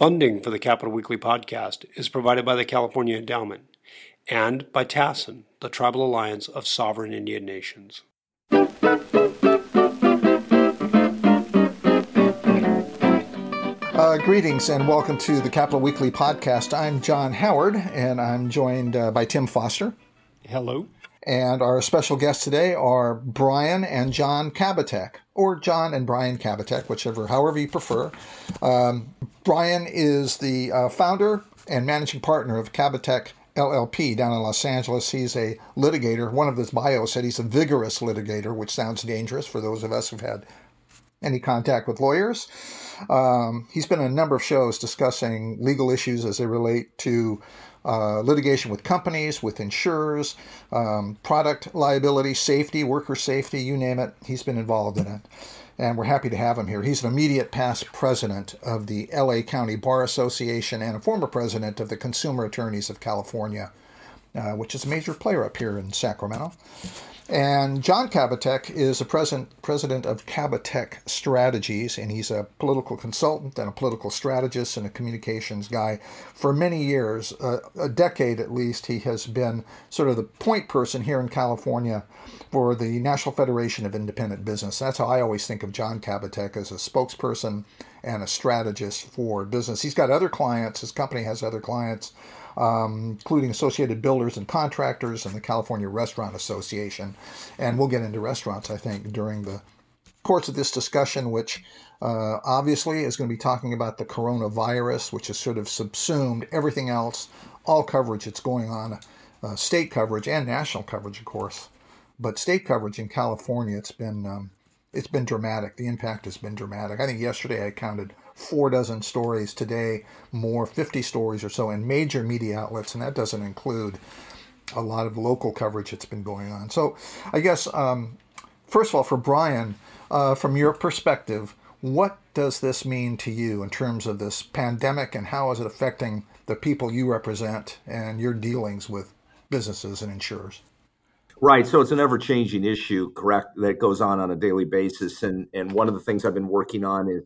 Funding for the Capitol Weekly podcast is provided by the California Endowment and by TASIN, the Tribal Alliance of Sovereign Indian Nations. Uh, greetings and welcome to the Capitol Weekly podcast. I'm John Howard and I'm joined uh, by Tim Foster. Hello. And our special guests today are Brian and John Kabateck, or John and Brian Kabateck, whichever, however you prefer. Um, Brian is the uh, founder and managing partner of Kabateck LLP down in Los Angeles. He's a litigator. One of his bios said he's a vigorous litigator, which sounds dangerous for those of us who've had any contact with lawyers. Um, he's been on a number of shows discussing legal issues as they relate to uh, litigation with companies, with insurers, um, product liability, safety, worker safety, you name it. He's been involved in it. And we're happy to have him here. He's an immediate past president of the LA County Bar Association and a former president of the Consumer Attorneys of California, uh, which is a major player up here in Sacramento. And John Kabateck is a president, president of Kabateck Strategies, and he's a political consultant and a political strategist and a communications guy. For many years, uh, a decade at least, he has been sort of the point person here in California for the National Federation of Independent Business. That's how I always think of John Kabateck as a spokesperson and a strategist for business. He's got other clients, his company has other clients um, including Associated Builders and Contractors and the California Restaurant Association. And we'll get into restaurants, I think, during the course of this discussion, which uh, obviously is going to be talking about the coronavirus, which has sort of subsumed everything else, all coverage that's going on, uh, state coverage and national coverage, of course. But state coverage in California, it's been um, it's been dramatic. The impact has been dramatic. I think yesterday I counted four dozen stories today, more 50 stories or so in major media outlets, and that doesn't include a lot of local coverage that's been going on. So, I guess, um, first of all, for Brian, uh, from your perspective, what does this mean to you in terms of this pandemic and how is it affecting the people you represent and your dealings with businesses and insurers? Right. So it's an ever changing issue, correct, that goes on on a daily basis. And, and one of the things I've been working on is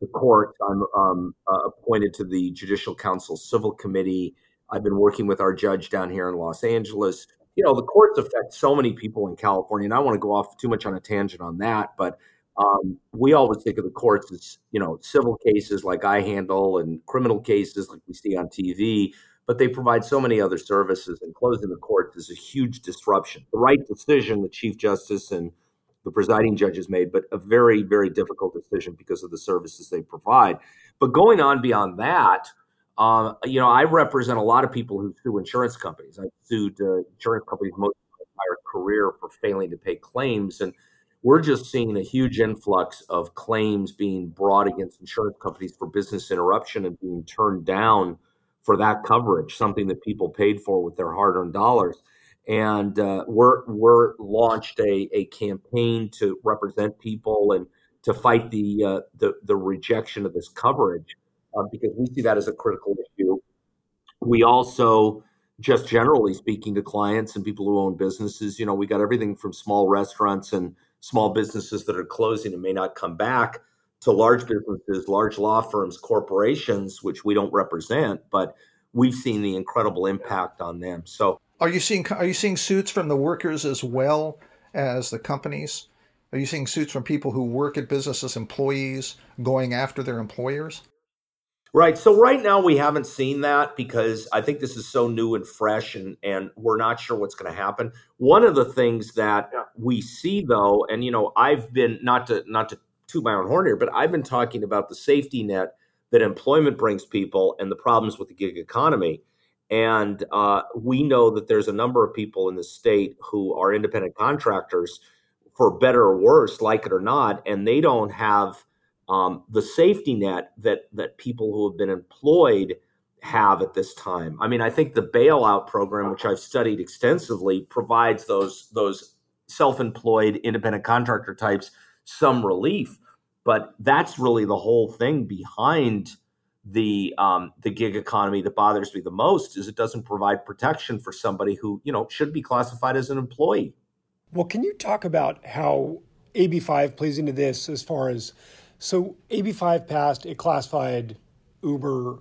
the court. I'm um, uh, appointed to the Judicial Council Civil Committee. I've been working with our judge down here in Los Angeles. You know, the courts affect so many people in California, and I want to go off too much on a tangent on that, but um, we always think of the courts as, you know, civil cases like I handle and criminal cases like we see on TV, but they provide so many other services, and closing the courts is a huge disruption. The right decision, the Chief Justice and the presiding judges made, but a very, very difficult decision because of the services they provide. But going on beyond that, um, you know, I represent a lot of people who sue insurance companies. I've sued uh, insurance companies most of my entire career for failing to pay claims, and we're just seeing a huge influx of claims being brought against insurance companies for business interruption and being turned down for that coverage, something that people paid for with their hard-earned dollars and uh, we're we're launched a, a campaign to represent people and to fight the uh, the, the rejection of this coverage uh, because we see that as a critical issue. We also just generally speaking to clients and people who own businesses, you know, we got everything from small restaurants and small businesses that are closing and may not come back to large businesses, large law firms, corporations, which we don't represent, but we've seen the incredible impact on them. So are you seeing are you seeing suits from the workers as well as the companies? Are you seeing suits from people who work at businesses, employees going after their employers? Right. So right now we haven't seen that because I think this is so new and fresh and and we're not sure what's going to happen. One of the things that we see though, and you know, I've been not to not to toot my own horn here, but I've been talking about the safety net that employment brings people and the problems with the gig economy. And uh, we know that there's a number of people in the state who are independent contractors, for better or worse, like it or not, and they don't have um, the safety net that that people who have been employed have at this time. I mean, I think the bailout program, which I've studied extensively, provides those those self-employed independent contractor types some relief, but that's really the whole thing behind the um, the gig economy that bothers me the most is it doesn't provide protection for somebody who you know should be classified as an employee. Well, can you talk about how AB5 plays into this as far as so AB5 passed, it classified Uber,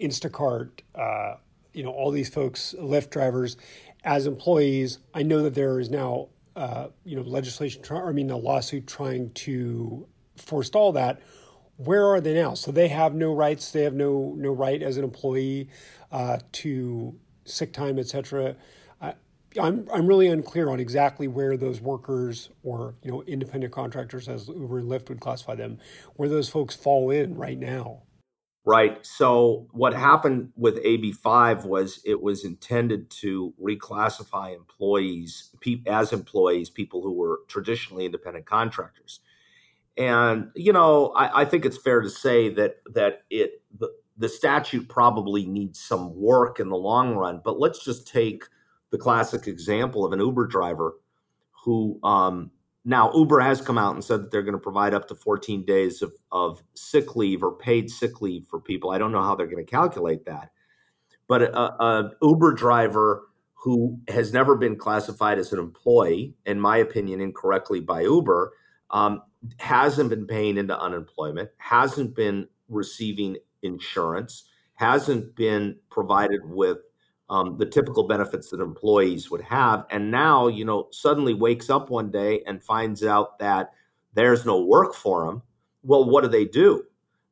Instacart, uh, you know, all these folks, Lyft drivers, as employees. I know that there is now, uh, you know, legislation, try, I mean, a lawsuit trying to forestall that. Where are they now? So they have no rights. They have no no right as an employee uh, to sick time, etc. I'm I'm really unclear on exactly where those workers or you know independent contractors, as Uber and Lyft would classify them, where those folks fall in right now. Right. So what happened with AB5 was it was intended to reclassify employees as employees, people who were traditionally independent contractors. And you know, I, I think it's fair to say that that it the, the statute probably needs some work in the long run. But let's just take the classic example of an Uber driver who um, now Uber has come out and said that they're going to provide up to 14 days of, of sick leave or paid sick leave for people. I don't know how they're going to calculate that, but a, a Uber driver who has never been classified as an employee, in my opinion, incorrectly by Uber, um, hasn't been paying into unemployment, hasn't been receiving insurance, hasn't been provided with um, the typical benefits that employees would have. And now, you know, suddenly wakes up one day and finds out that there's no work for him. Well, what do they do?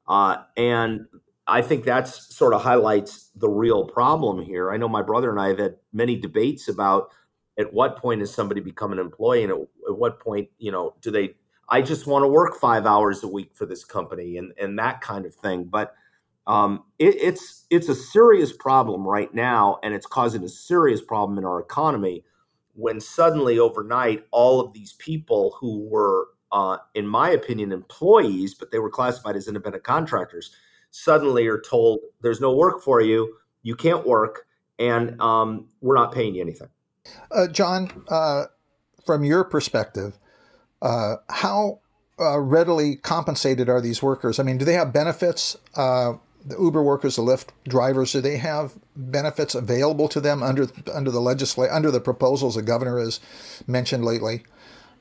Uh, and I think that's sort of highlights the real problem here. I know my brother and I have had many debates about at what point does somebody become an employee and at, at what point, you know, do they, I just want to work five hours a week for this company and, and that kind of thing. But um, it, it's it's a serious problem right now, and it's causing a serious problem in our economy. When suddenly overnight, all of these people who were, uh, in my opinion, employees, but they were classified as independent contractors, suddenly are told there's no work for you, you can't work, and um, we're not paying you anything. Uh, John, uh, from your perspective, uh, how uh, readily compensated are these workers? I mean, do they have benefits? Uh, the Uber workers, the Lyft drivers, do they have benefits available to them under under the legislate under the proposals the governor has mentioned lately?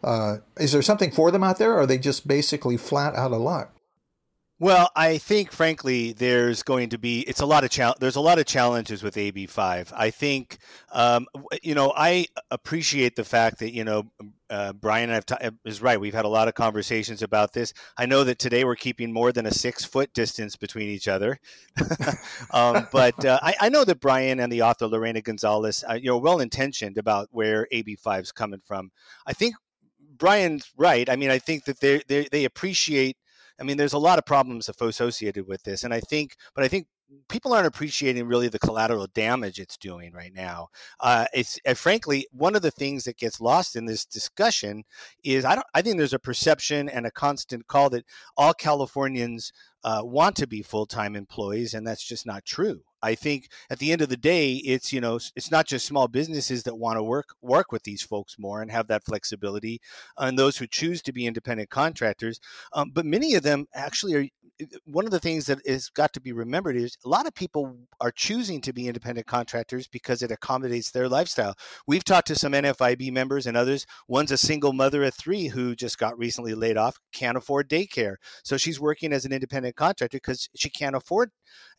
Uh, is there something for them out there, or are they just basically flat out of luck? Well, I think, frankly, there's going to be it's a lot of chal- there's a lot of challenges with AB five. I think, um, you know, I appreciate the fact that you know uh, Brian and I've t- is right. We've had a lot of conversations about this. I know that today we're keeping more than a six foot distance between each other, um, but uh, I, I, know that Brian and the author Lorena Gonzalez, uh, you know, well intentioned about where AB five is coming from. I think Brian's right. I mean, I think that they they appreciate I mean, there's a lot of problems associated with this, and I think, but I think people aren't appreciating really the collateral damage it's doing right now. Uh, it's uh, frankly one of the things that gets lost in this discussion is I don't. I think there's a perception and a constant call that all Californians uh, want to be full time employees, and that's just not true. I think at the end of the day, it's you know it's not just small businesses that want to work work with these folks more and have that flexibility, and those who choose to be independent contractors. Um, but many of them actually are. One of the things that has got to be remembered is a lot of people are choosing to be independent contractors because it accommodates their lifestyle. We've talked to some NFIB members and others. One's a single mother of three who just got recently laid off, can't afford daycare, so she's working as an independent contractor because she can't afford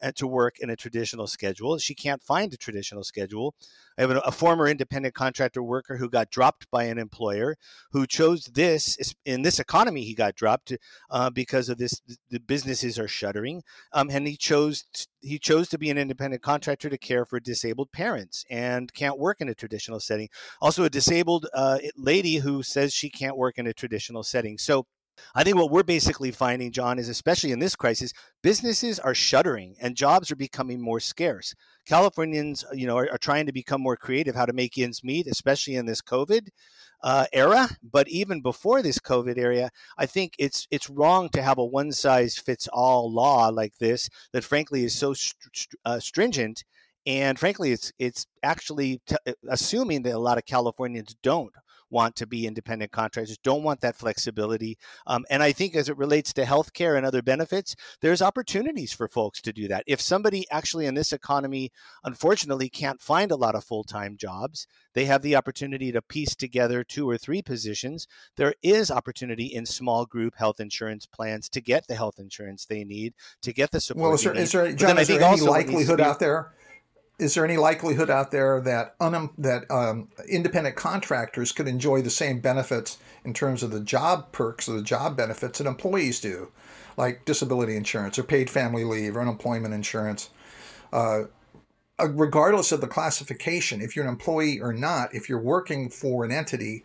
uh, to work in a traditional schedule. She can't find a traditional schedule. I have a, former independent contractor worker who got dropped by an employer who chose this in this economy. He got dropped uh, because of this. The businesses are shuttering, um, and he chose he chose to be an independent contractor to care for disabled parents and can't work in a traditional setting. Also, a disabled uh, lady who says she can't work in a traditional setting. So I think what we're basically finding, John, is especially in this crisis, businesses are shuttering and jobs are becoming more scarce. Californians, you know, are, are trying to become more creative how to make ends meet, especially in this COVID uh, era. But even before this COVID era, I think it's it's wrong to have a one size fits all law like this that, frankly, is so uh, stringent. And frankly, it's it's actually t- assuming that a lot of Californians don't want to be independent contractors, don't want that flexibility. Um, and I think as it relates to healthcare and other benefits, there's opportunities for folks to do that. If somebody actually in this economy, unfortunately, can't find a lot of full time jobs, they have the opportunity to piece together two or three positions. There is opportunity in small group health insurance plans to get the health insurance they need to get the support. Well, is there, is there, John, is there any likelihood out there? Is there any likelihood out there that un, that um, independent contractors could enjoy the same benefits in terms of the job perks or the job benefits that employees do, like disability insurance or paid family leave or unemployment insurance? Uh, uh, regardless of the classification, if you're an employee or not, if you're working for an entity,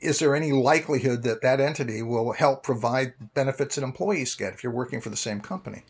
is there any likelihood that that entity will help provide benefits that employees get if you're working for the same company?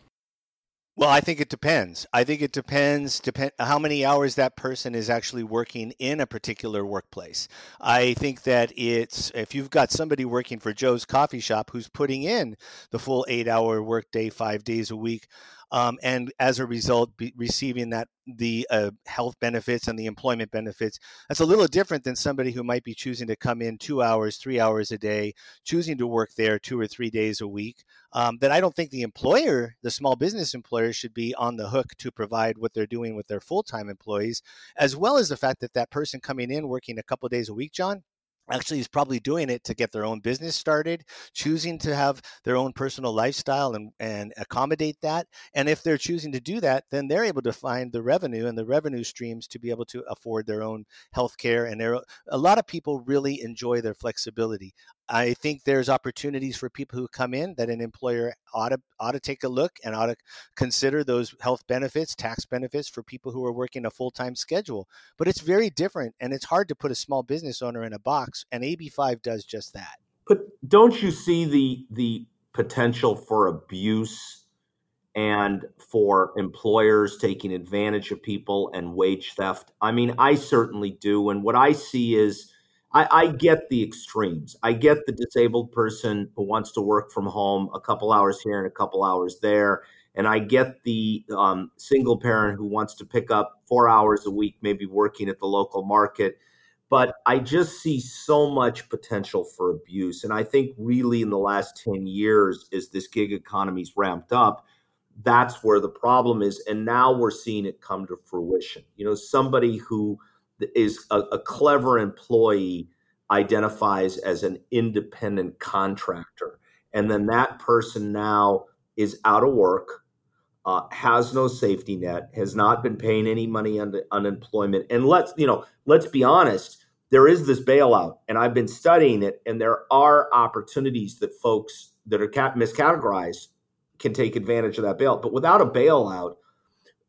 Well, I think it depends. I think it depends depend how many hours that person is actually working in a particular workplace. I think that it's if you've got somebody working for Joe's coffee shop who's putting in the full 8-hour workday 5 days a week, um, and as a result, receiving that the uh, health benefits and the employment benefits. That's a little different than somebody who might be choosing to come in two hours, three hours a day, choosing to work there two or three days a week. Um, that I don't think the employer, the small business employer, should be on the hook to provide what they're doing with their full time employees, as well as the fact that that person coming in working a couple days a week, John, actually is probably doing it to get their own business started choosing to have their own personal lifestyle and, and accommodate that. And if they're choosing to do that then they're able to find the revenue and the revenue streams to be able to afford their own health care and a lot of people really enjoy their flexibility I think there's opportunities for people who come in that an employer ought to ought to take a look and ought to consider those health benefits, tax benefits for people who are working a full time schedule. But it's very different, and it's hard to put a small business owner in a box. And AB5 does just that. But don't you see the the potential for abuse and for employers taking advantage of people and wage theft? I mean, I certainly do. And what I see is I, I, get the extremes. I get the disabled person who wants to work from home a couple hours here and a couple hours there. And I get the um, single parent who wants to pick up four hours a week, maybe working at the local market. But I just see so much potential for abuse. And I think really in the last 10 years, as this gig economy's ramped up, that's where the problem is. And now we're seeing it come to fruition. You know, somebody who is a, a clever employee identifies as an independent contractor. And then that person now is out of work, uh, has no safety net, has not been paying any money on unemployment. And let's, you know, let's be honest, there is this bailout, and I've been studying it, and there are opportunities that folks that are miscategorized can take advantage of that bailout. But without a bailout,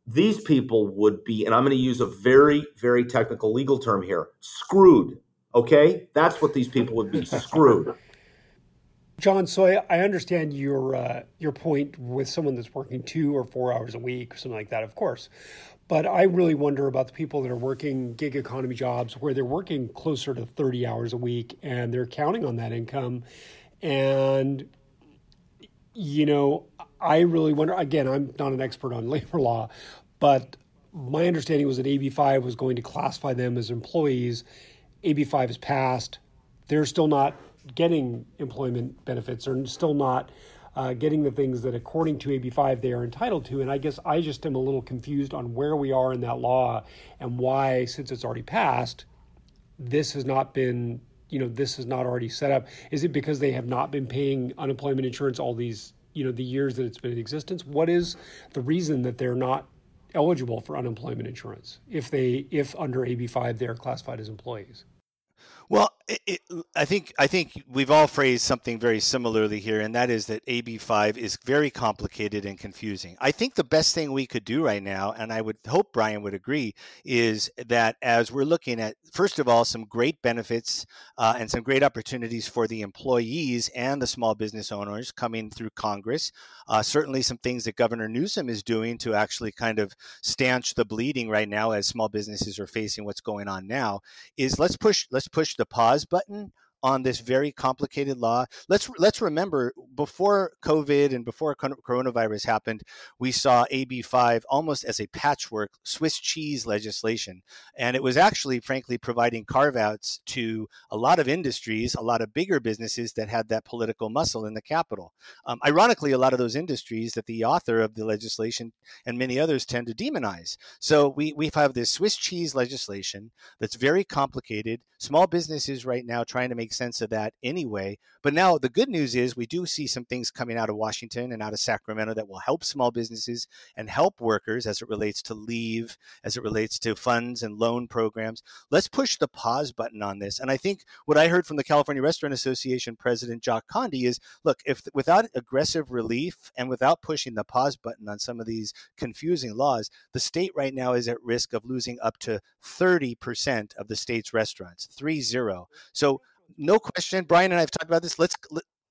these people would be, and I'm going to use a very, very technical legal term here, screwed. Okay? That's what these people would be screwed. John, so I, I understand your uh, your point with someone that's working two or four hours a week or something like that, of course. But I really wonder about the people that are working gig economy jobs where they're working closer to 30 hours a week and they're counting on that income. And, you know, I really wonder again, I'm not an expert on labor law, but my understanding was that AB5 was going to classify them as employees. AB5 has passed. They're still not getting employment benefits or still not uh, getting the things that, according to AB5, they are entitled to. And I guess I just am a little confused on where we are in that law and why, since it's already passed, this has not been, you know, this is not already set up. Is it because they have not been paying unemployment insurance all these, you know, the years that it's been in existence? What is the reason that they're not eligible for unemployment insurance if they if under AB5 they are classified as employees. Well, it, it, I think I think we've all phrased something very similarly here, and that is that AB5 is very complicated and confusing. I think the best thing we could do right now, and I would hope Brian would agree, is that as we're looking at first of all some great benefits uh, and some great opportunities for the employees and the small business owners coming through Congress. Uh, certainly, some things that Governor Newsom is doing to actually kind of stanch the bleeding right now as small businesses are facing what's going on now is let's push let's push the pause button on this very complicated law. Let's let's remember before COVID and before coronavirus happened, we saw AB5 almost as a patchwork Swiss cheese legislation, and it was actually, frankly, providing carve outs to a lot of industries, a lot of bigger businesses that had that political muscle in the capital. Um, ironically, a lot of those industries that the author of the legislation and many others tend to demonize. So we we have this Swiss cheese legislation that's very complicated. Small businesses right now trying to make sense of that anyway. But now the good news is we do see some things coming out of Washington and out of Sacramento that will help small businesses and help workers as it relates to leave, as it relates to funds and loan programs. Let's push the pause button on this. And I think what I heard from the California Restaurant Association president Jot Condie is look, if without aggressive relief and without pushing the pause button on some of these confusing laws, the state right now is at risk of losing up to 30% of the state's restaurants, 3 0. So no question, Brian and I have talked about this. Let's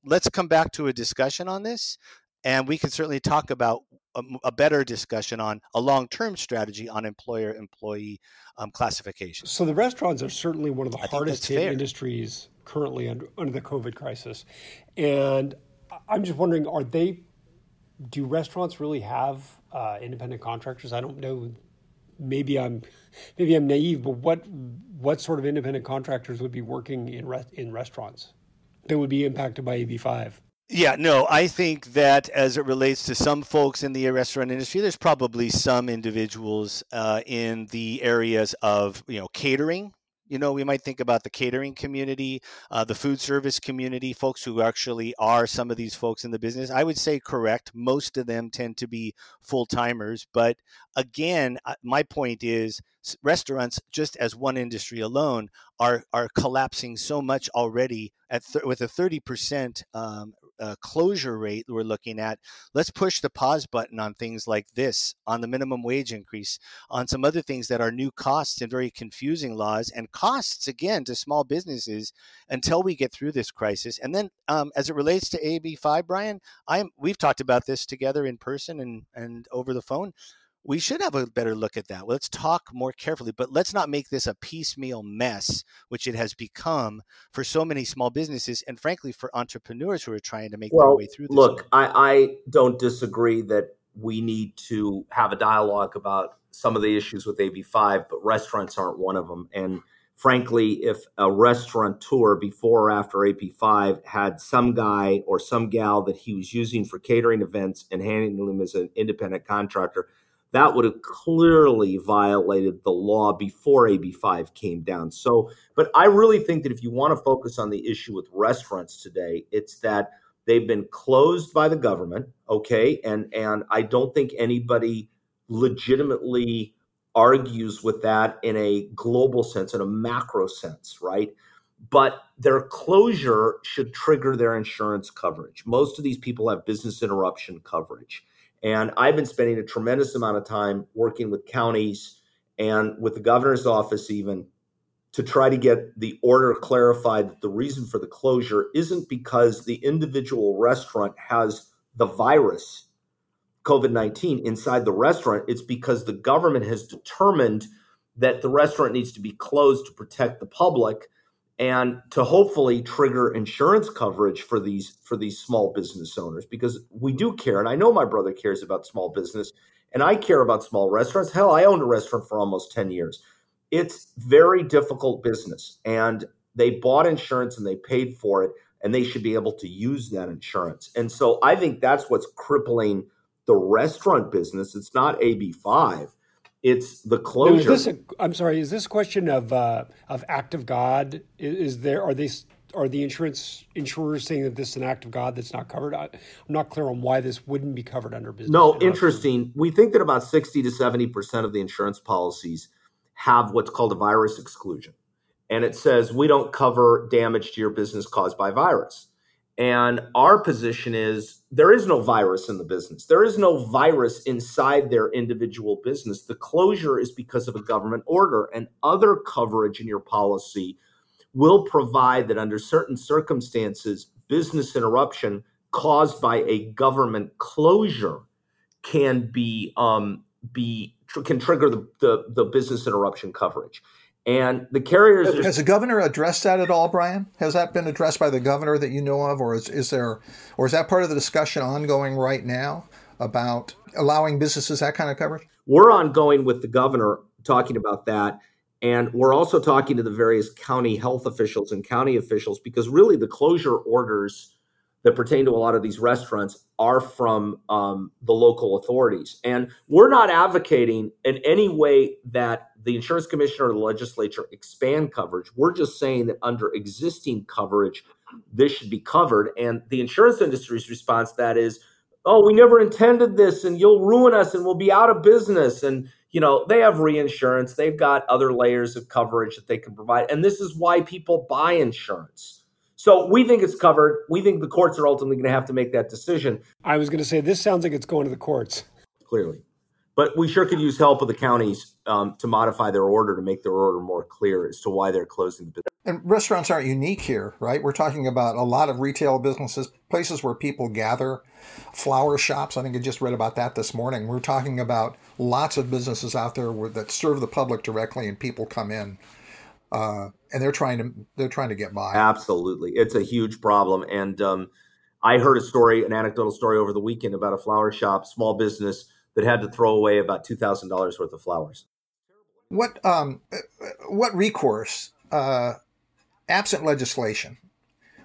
let's come back to a discussion on this, and we can certainly talk about a, a better discussion on a long-term strategy on employer-employee um, classification. So the restaurants are certainly one of the I hardest hit fair. industries currently under, under the COVID crisis, and I'm just wondering, are they? Do restaurants really have uh, independent contractors? I don't know maybe I'm maybe I'm naive, but what what sort of independent contractors would be working in re- in restaurants that would be impacted by AB5? Yeah, no, I think that as it relates to some folks in the restaurant industry, there's probably some individuals uh, in the areas of you know catering you know, we might think about the catering community, uh, the food service community, folks who actually are some of these folks in the business. I would say correct. Most of them tend to be full timers. But again, uh, my point is restaurants, just as one industry alone, are, are collapsing so much already at th- with a 30% um, uh, closure rate we're looking at, let's push the pause button on things like this, on the minimum wage increase, on some other things that are new costs and very confusing laws and costs again to small businesses until we get through this crisis. And then, um, as it relates to AB5, Brian, I'm we've talked about this together in person and and over the phone we should have a better look at that. Let's talk more carefully, but let's not make this a piecemeal mess, which it has become for so many small businesses and frankly for entrepreneurs who are trying to make well, their way through this. Look, I, I don't disagree that we need to have a dialogue about some of the issues with AB5, but restaurants aren't one of them. And frankly, if a restaurateur before or after AB5 had some guy or some gal that he was using for catering events and handing them as an independent contractor – that would have clearly violated the law before AB5 came down. So, but I really think that if you want to focus on the issue with restaurants today, it's that they've been closed by the government, okay? And and I don't think anybody legitimately argues with that in a global sense, in a macro sense, right? But their closure should trigger their insurance coverage. Most of these people have business interruption coverage. And I've been spending a tremendous amount of time working with counties and with the governor's office, even to try to get the order clarified that the reason for the closure isn't because the individual restaurant has the virus, COVID 19, inside the restaurant. It's because the government has determined that the restaurant needs to be closed to protect the public and to hopefully trigger insurance coverage for these for these small business owners because we do care and I know my brother cares about small business and I care about small restaurants. Hell I owned a restaurant for almost 10 years. It's very difficult business and they bought insurance and they paid for it and they should be able to use that insurance. And so I think that's what's crippling the restaurant business. It's not AB5 it's the closure. Now, i am sorry. Is this a question of uh, of act of God? Is, is, there are they are the insurance insurers saying that this is an act of God that's not covered? I, am not clear on why this wouldn't be covered under business. No, interesting. We think that about sixty to seventy percent of the insurance policies have what's called a virus exclusion, and it says we don't cover damage to your business caused by virus. And our position is there is no virus in the business. There is no virus inside their individual business. The closure is because of a government order, and other coverage in your policy will provide that under certain circumstances, business interruption caused by a government closure can be um, be can trigger the, the, the business interruption coverage. And the carriers has the governor addressed that at all, Brian? Has that been addressed by the governor that you know of, or is, is there, or is that part of the discussion ongoing right now about allowing businesses that kind of coverage? We're ongoing with the governor talking about that. And we're also talking to the various county health officials and county officials because really the closure orders that pertain to a lot of these restaurants are from um, the local authorities. And we're not advocating in any way that the insurance commissioner or the legislature expand coverage. We're just saying that under existing coverage, this should be covered. And the insurance industry's response that is, oh, we never intended this and you'll ruin us and we'll be out of business. And, you know, they have reinsurance, they've got other layers of coverage that they can provide. And this is why people buy insurance so we think it's covered. We think the courts are ultimately going to have to make that decision. I was going to say, this sounds like it's going to the courts. Clearly. But we sure could use help of the counties um, to modify their order to make their order more clear as to why they're closing the business. And restaurants aren't unique here, right? We're talking about a lot of retail businesses, places where people gather, flower shops. I think I just read about that this morning. We're talking about lots of businesses out there where, that serve the public directly, and people come in uh, and they're trying to they're trying to get by. Absolutely, it's a huge problem. And um, I heard a story, an anecdotal story over the weekend about a flower shop, small business that had to throw away about two thousand dollars worth of flowers. What um, what recourse, uh, absent legislation,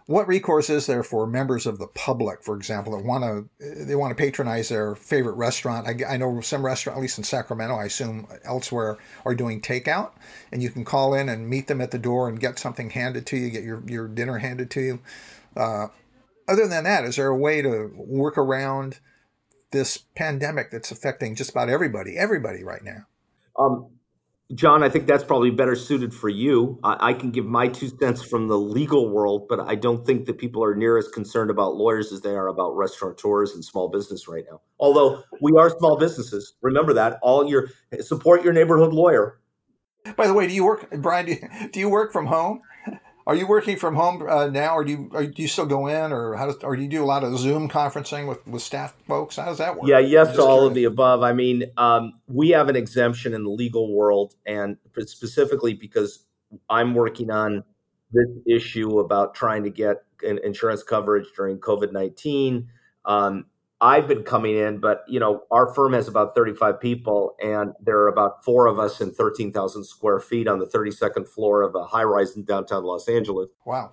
what recourse is there for members of the public, for example, that want to they want to patronize their favorite restaurant? I, I, know some restaurant, at least in Sacramento, I assume elsewhere, are doing takeout, and you can call in and meet them at the door and get something handed to you, get your your dinner handed to you. Uh, other than that, is there a way to work around this pandemic that's affecting just about everybody, everybody right now? Um, John, I think that's probably better suited for you. I, I, can give my two cents from the legal world, but I don't think that people are near as concerned about lawyers as they are about restaurateurs and small business right now. Although we are small businesses, remember that. All your support your neighborhood lawyer. By the way, do you work, Brian? Do you, do you work from home? Are you working from home uh, now, or do you do you still go in, or how does, or do you do a lot of Zoom conferencing with, with staff folks? How does that work? Yeah, yes to all curious. of the above. I mean, um, we have an exemption in the legal world, and specifically because I'm working on this issue about trying to get insurance coverage during COVID nineteen. Um, I've been coming in, but you know, our firm has about 35 people, and there are about four of us in 13,000 square feet on the 32nd floor of a high rise in downtown Los Angeles. Wow.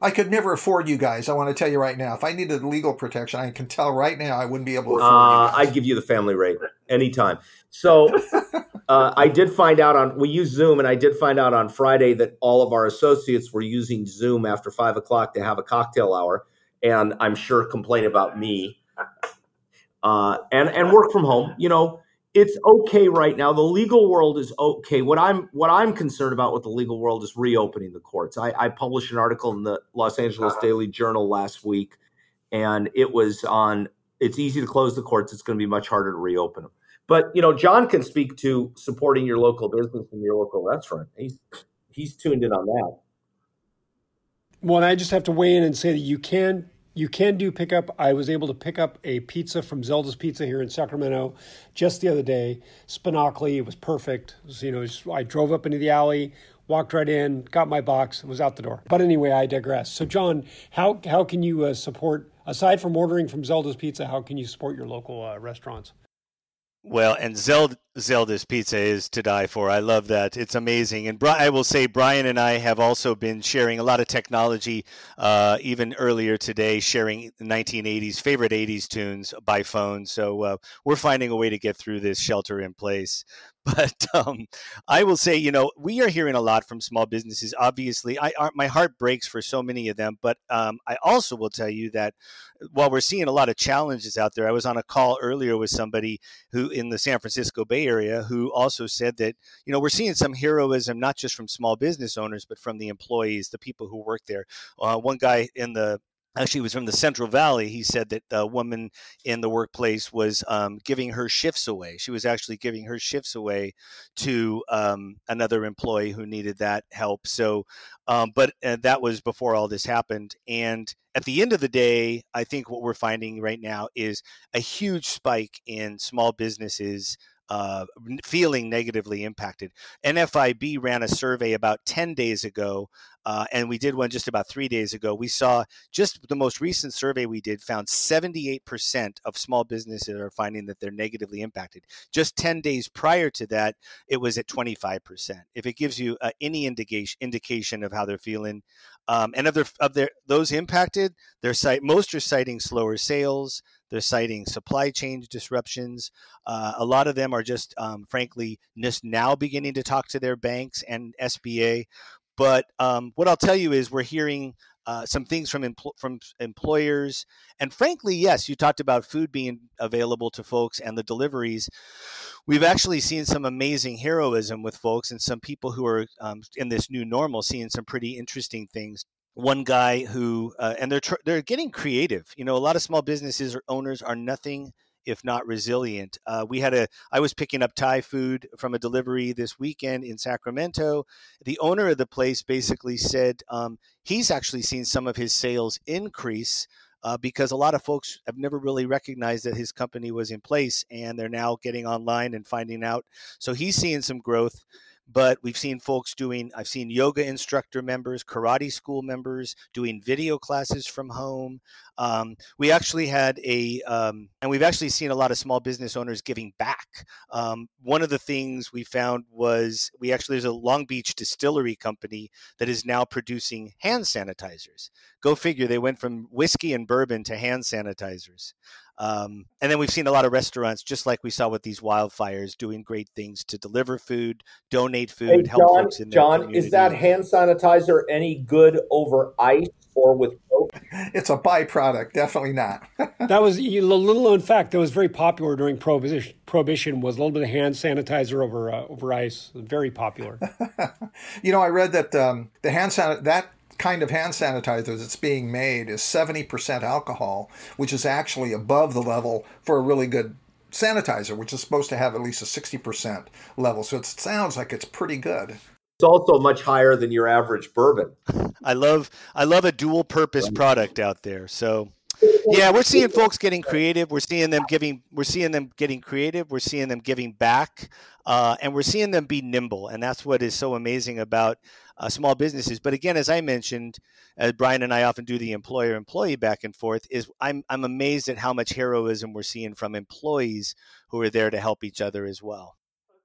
I could never afford you guys. I want to tell you right now. If I needed legal protection, I can tell right now I wouldn't be able to afford uh, I'd give you the family rate anytime. So uh, I did find out on we use Zoom, and I did find out on Friday that all of our associates were using Zoom after five o'clock to have a cocktail hour, and I'm sure complain about me uh, and and work from home. You know, it's okay right now. The legal world is okay. What I'm what I'm concerned about with the legal world is reopening the courts. I, I published an article in the Los Angeles uh-huh. Daily Journal last week, and it was on. It's easy to close the courts. It's going to be much harder to reopen them. But you know, John can speak to supporting your local business and your local restaurant. He's he's tuned in on that. Well, I just have to weigh in and say that you can you can do pickup. I was able to pick up a pizza from Zelda's Pizza here in Sacramento just the other day. Spinacoli, it was perfect. You know, I drove up into the alley, walked right in, got my box, was out the door. But anyway, I digress. So, John, how how can you uh, support aside from ordering from Zelda's Pizza? How can you support your local uh, restaurants? Well, and Zelda, Zelda's Pizza is to die for. I love that. It's amazing. And I will say, Brian and I have also been sharing a lot of technology, uh, even earlier today, sharing 1980s, favorite 80s tunes by phone. So uh, we're finding a way to get through this shelter in place. But um, I will say, you know, we are hearing a lot from small businesses. Obviously, I, my heart breaks for so many of them. But um, I also will tell you that while we're seeing a lot of challenges out there, I was on a call earlier with somebody who in the San Francisco Bay Area who also said that, you know, we're seeing some heroism, not just from small business owners, but from the employees, the people who work there. Uh, one guy in the actually was from the Central Valley. He said that the woman in the workplace was um, giving her shifts away. She was actually giving her shifts away to um, another employee who needed that help. So, um, but uh, that was before all this happened. And at the end of the day, I think what we're finding right now is a huge spike in small businesses uh, feeling negatively impacted. NFIB ran a survey about 10 days ago, uh, and we did one just about three days ago. We saw just the most recent survey we did found 78% of small businesses are finding that they're negatively impacted. Just 10 days prior to that, it was at 25%. If it gives you uh, any indication indication of how they're feeling, um, and of their of their those impacted, they're cite most are citing slower sales. They're citing supply chain disruptions. Uh, a lot of them are just, um, frankly, just now beginning to talk to their banks and SBA. But um, what I'll tell you is we're hearing uh, some things from empl- from employers, and frankly, yes, you talked about food being available to folks and the deliveries. We've actually seen some amazing heroism with folks and some people who are um, in this new normal, seeing some pretty interesting things one guy who uh, and they're tr- they're getting creative. You know, a lot of small businesses or owners are nothing if not resilient. Uh, we had a I was picking up Thai food from a delivery this weekend in Sacramento. The owner of the place basically said um, he's actually seen some of his sales increase. Uh, because a lot of folks have never really recognized that his company was in place and they're now getting online and finding out. So he's seeing some growth but we've seen folks doing i've seen yoga instructor members karate school members doing video classes from home. Um, we actually had a um, and we've actually seen a lot of small business owners giving back. Um, one of the things we found was we actually there's a long beach distillery company that is now producing hand sanitizers go figure they went from whiskey and bourbon to hand sanitizers um, and then we've seen a lot of restaurants, just like we saw with these wildfires, doing great things to deliver food, donate food, hey, help John, folks in their John, community. is that hand sanitizer any good over ice or with Coke? It's a byproduct, definitely not. that was a little known fact that was very popular during prohibition. Prohibition was a little bit of hand sanitizer over uh, over ice. Very popular. you know, I read that um, the hand sanitizer that kind of hand sanitizer that's being made is 70% alcohol, which is actually above the level for a really good sanitizer, which is supposed to have at least a 60% level. So it sounds like it's pretty good. It's also much higher than your average bourbon. I love I love a dual purpose product out there. So yeah, we're seeing folks getting creative. We're seeing them giving. We're seeing them getting creative. We're seeing them giving back, uh, and we're seeing them be nimble. And that's what is so amazing about uh, small businesses. But again, as I mentioned, as Brian and I often do the employer-employee back and forth, is I'm I'm amazed at how much heroism we're seeing from employees who are there to help each other as well.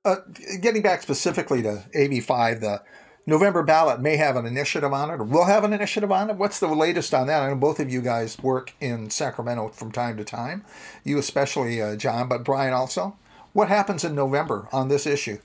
Uh, getting back specifically to AB5, the November ballot may have an initiative on it, or will have an initiative on it. What's the latest on that? I know both of you guys work in Sacramento from time to time. You especially, uh, John, but Brian also. What happens in November on this issue?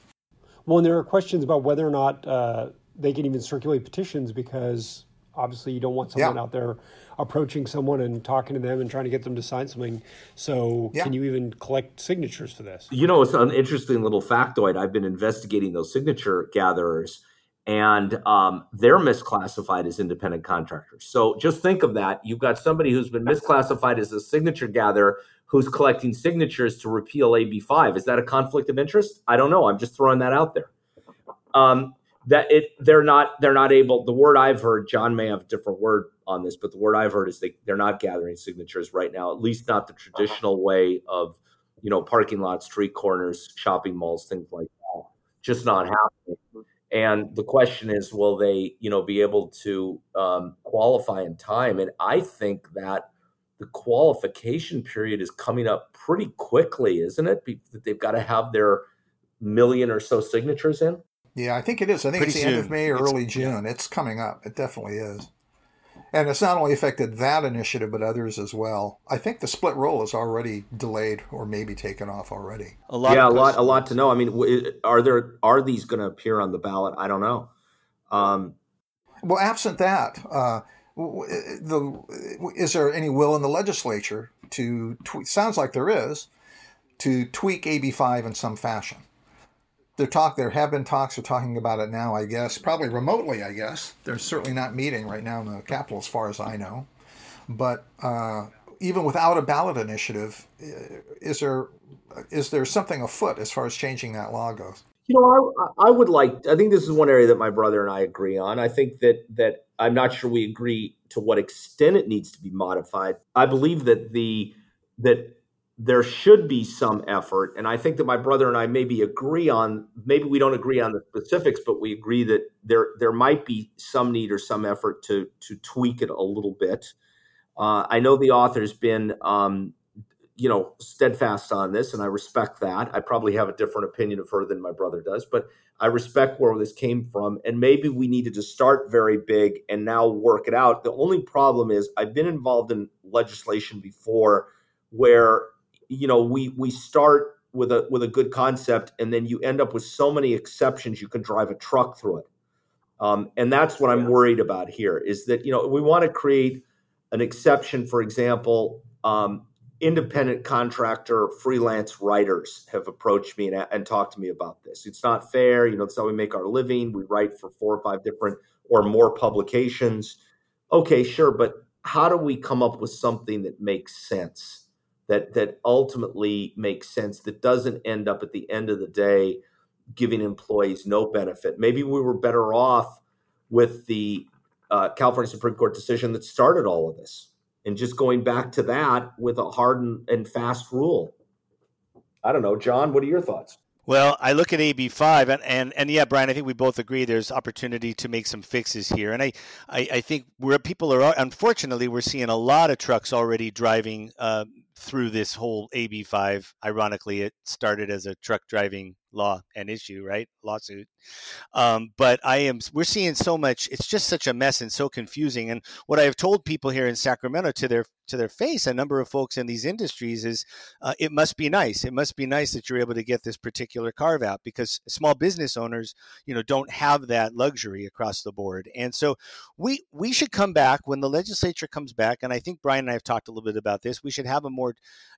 Well, there are questions about whether or not uh, they can even circulate petitions because obviously you don't want someone yeah. out there approaching someone and talking to them and trying to get them to sign something. So, yeah. can you even collect signatures for this? You know, it's an interesting little factoid. I've been investigating those signature gatherers and um, they're misclassified as independent contractors. So just think of that. You've got somebody who's been misclassified as a signature gatherer who's collecting signatures to repeal AB5. Is that a conflict of interest? I don't know. I'm just throwing that out there. Um, that it they're not they're not able. The word I've heard, John may have a different word on this, but the word I've heard is they they're not gathering signatures right now. At least not the traditional way of you know parking lots, street corners, shopping malls, things like that. Just not happening. And the question is, will they, you know, be able to um, qualify in time? And I think that the qualification period is coming up pretty quickly, isn't it? That they've got to have their million or so signatures in. Yeah, I think it is. I think pretty it's the soon. end of May or it's, early June. Yeah. It's coming up. It definitely is. And it's not only affected that initiative, but others as well. I think the split roll is already delayed or maybe taken off already. A lot, yeah, a lot, a lot to know. I mean, are there are these going to appear on the ballot? I don't know. Um, well, absent that, uh, the is there any will in the legislature to? Tw- sounds like there is to tweak AB five in some fashion there talk there have been talks. They're talking about it now. I guess probably remotely. I guess they're certainly not meeting right now in the capital as far as I know. But uh, even without a ballot initiative, is there is there something afoot as far as changing that law goes? You know, I, I would like. I think this is one area that my brother and I agree on. I think that that I'm not sure we agree to what extent it needs to be modified. I believe that the that there should be some effort, and I think that my brother and I maybe agree on. Maybe we don't agree on the specifics, but we agree that there there might be some need or some effort to to tweak it a little bit. Uh, I know the author's been, um, you know, steadfast on this, and I respect that. I probably have a different opinion of her than my brother does, but I respect where this came from, and maybe we needed to start very big and now work it out. The only problem is I've been involved in legislation before where you know we we start with a with a good concept and then you end up with so many exceptions you can drive a truck through it. Um, and that's what i'm worried about here is that you know we want to create an exception for example um, independent contractor freelance writers have approached me and, and talked to me about this. It's not fair you know it's how we make our living. We write for four or five different or more publications. Okay sure but how do we come up with something that makes sense that that ultimately makes sense that doesn't end up at the end of the day giving employees no benefit. Maybe we were better off with the uh, California Supreme Court decision that started all of this and just going back to that with a hard and, and fast rule. I don't know, John. What are your thoughts? Well, I look at AB5 and, and, and yeah, Brian, I think we both agree there's opportunity to make some fixes here. And I, I, I think where people are, unfortunately, we're seeing a lot of trucks already driving uh, through this whole AB5. Ironically, it started as a truck driving law and issue, right? Lawsuit. Um, but I am, we're seeing so much, it's just such a mess and so confusing. And what I have told people here in Sacramento to their, to their face, a number of folks in these industries is uh, it must be nice. It must be nice that you're able to get this particular carve out because small business owners, you know, don't have that luxury across the board. And so we, we should come back when the legislature comes back. And I think Brian and I have talked a little bit about this. We should have a more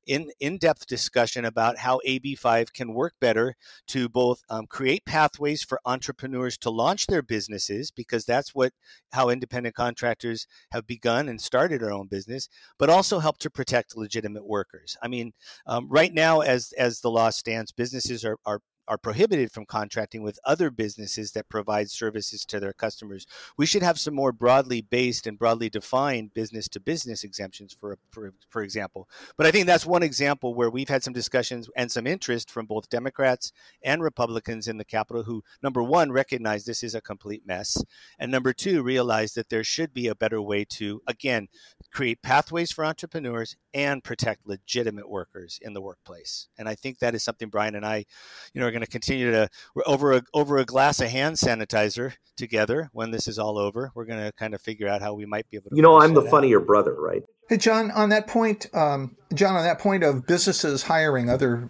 in, in-depth discussion about how AB5 can work better to both um, create pathways for entrepreneurs to launch their businesses, because that's what how independent contractors have begun and started their own business, but also help to protect legitimate workers. I mean, um, right now, as as the law stands, businesses are, are are prohibited from contracting with other businesses that provide services to their customers. We should have some more broadly based and broadly defined business to business exemptions, for, for, for example. But I think that's one example where we've had some discussions and some interest from both Democrats and Republicans in the Capitol who, number one, recognize this is a complete mess, and number two, realize that there should be a better way to, again, create pathways for entrepreneurs and protect legitimate workers in the workplace. And I think that is something Brian and I, you know, are going to continue to over a, over a glass of hand sanitizer together when this is all over. We're going to kind of figure out how we might be able to. You know, I'm the funnier brother, right? Hey, John. On that point, um, John, on that point of businesses hiring other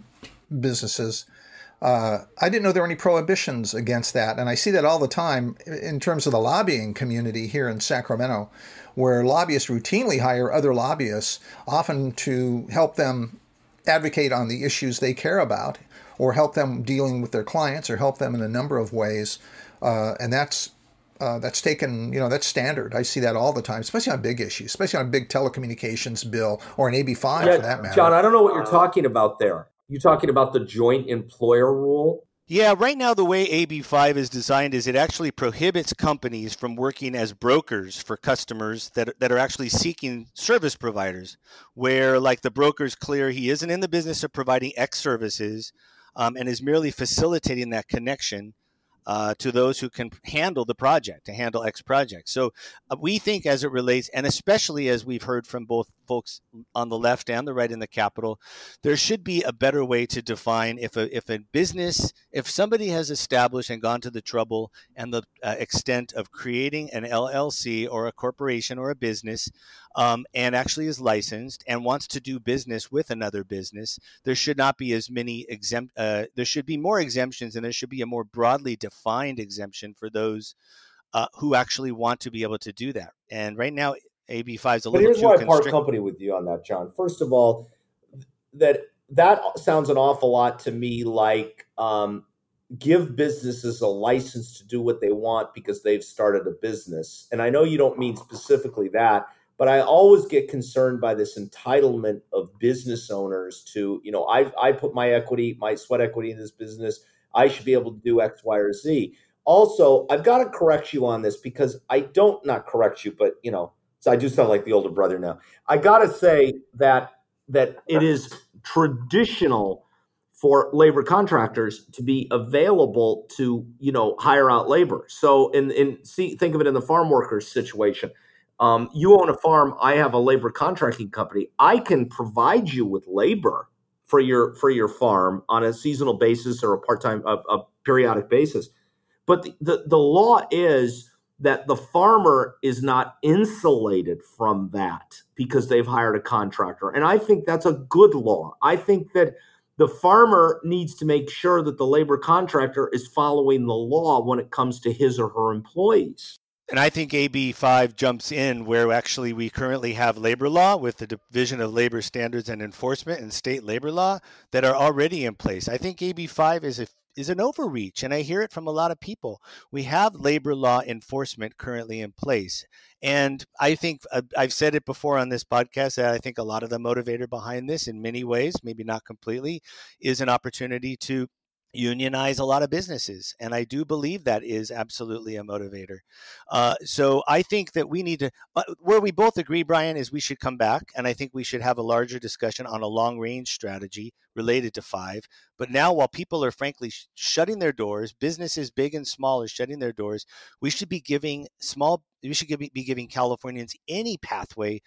businesses. Uh, I didn't know there were any prohibitions against that, and I see that all the time in terms of the lobbying community here in Sacramento, where lobbyists routinely hire other lobbyists, often to help them advocate on the issues they care about or help them dealing with their clients or help them in a number of ways. Uh, and that's uh, that's taken, you know, that's standard. I see that all the time, especially on big issues, especially on a big telecommunications bill or an AB5 yeah, for that matter. John, I don't know what you're talking about there. You talking about the joint employer rule? Yeah, right now the way AB5 is designed is it actually prohibits companies from working as brokers for customers that that are actually seeking service providers. Where like the broker's clear he isn't in the business of providing X services, um, and is merely facilitating that connection uh, to those who can handle the project, to handle X project. So uh, we think, as it relates, and especially as we've heard from both folks on the left and the right in the Capitol, there should be a better way to define if a if a business, if somebody has established and gone to the trouble and the uh, extent of creating an LLC or a corporation or a business, um, and actually is licensed and wants to do business with another business, there should not be as many exempt. Uh, there should be more exemptions, and there should be a more broadly defined exemption for those. Uh, who actually want to be able to do that. And right now, AB5 is a but little here's why I part company with you on that, John. First of all, that that sounds an awful lot to me like um, give businesses a license to do what they want because they've started a business. And I know you don't mean specifically that, but I always get concerned by this entitlement of business owners to, you know, I I put my equity, my sweat equity in this business. I should be able to do X, Y, or Z. Also, I've got to correct you on this because I don't not correct you, but you know, so I do sound like the older brother now. I got to say that that it is traditional for labor contractors to be available to you know hire out labor. So in in see think of it in the farm workers situation. Um, you own a farm. I have a labor contracting company. I can provide you with labor for your for your farm on a seasonal basis or a part time a, a periodic basis. But the, the, the law is that the farmer is not insulated from that because they've hired a contractor. And I think that's a good law. I think that the farmer needs to make sure that the labor contractor is following the law when it comes to his or her employees. And I think AB 5 jumps in where actually we currently have labor law with the Division of Labor Standards and Enforcement and state labor law that are already in place. I think AB 5 is a is an overreach, and I hear it from a lot of people. We have labor law enforcement currently in place. And I think uh, I've said it before on this podcast that I think a lot of the motivator behind this, in many ways, maybe not completely, is an opportunity to unionize a lot of businesses. And I do believe that is absolutely a motivator. Uh, so I think that we need to, uh, where we both agree, Brian, is we should come back. And I think we should have a larger discussion on a long range strategy related to five. But now, while people are frankly sh- shutting their doors, businesses big and small are shutting their doors, we should be giving small, we should give, be giving Californians any pathway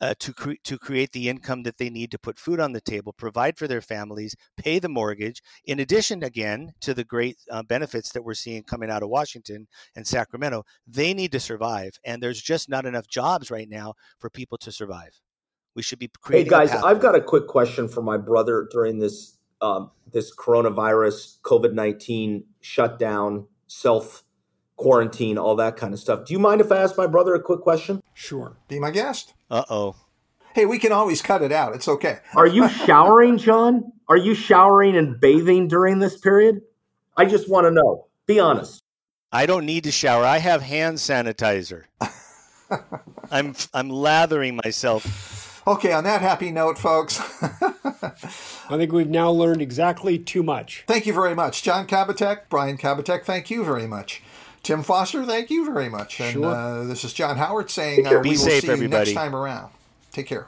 uh, to cre- to create the income that they need to put food on the table, provide for their families, pay the mortgage. In addition, again to the great uh, benefits that we're seeing coming out of Washington and Sacramento, they need to survive, and there's just not enough jobs right now for people to survive. We should be creating. Hey guys, I've got a quick question for my brother during this um, this coronavirus COVID nineteen shutdown, self quarantine, all that kind of stuff. Do you mind if I ask my brother a quick question? Sure. Be my guest. Uh oh. Hey, we can always cut it out. It's okay. Are you showering, John? Are you showering and bathing during this period? I just want to know. Be honest. I don't need to shower. I have hand sanitizer. I'm I'm lathering myself. Okay, on that happy note, folks. I think we've now learned exactly too much. thank you very much. John Kabateck, Brian Kabateck, thank you very much. Tim Foster, thank you very much. And Sure. uh, this is John Howard saying uh, we Be will safe, see you everybody. next time around. Take care.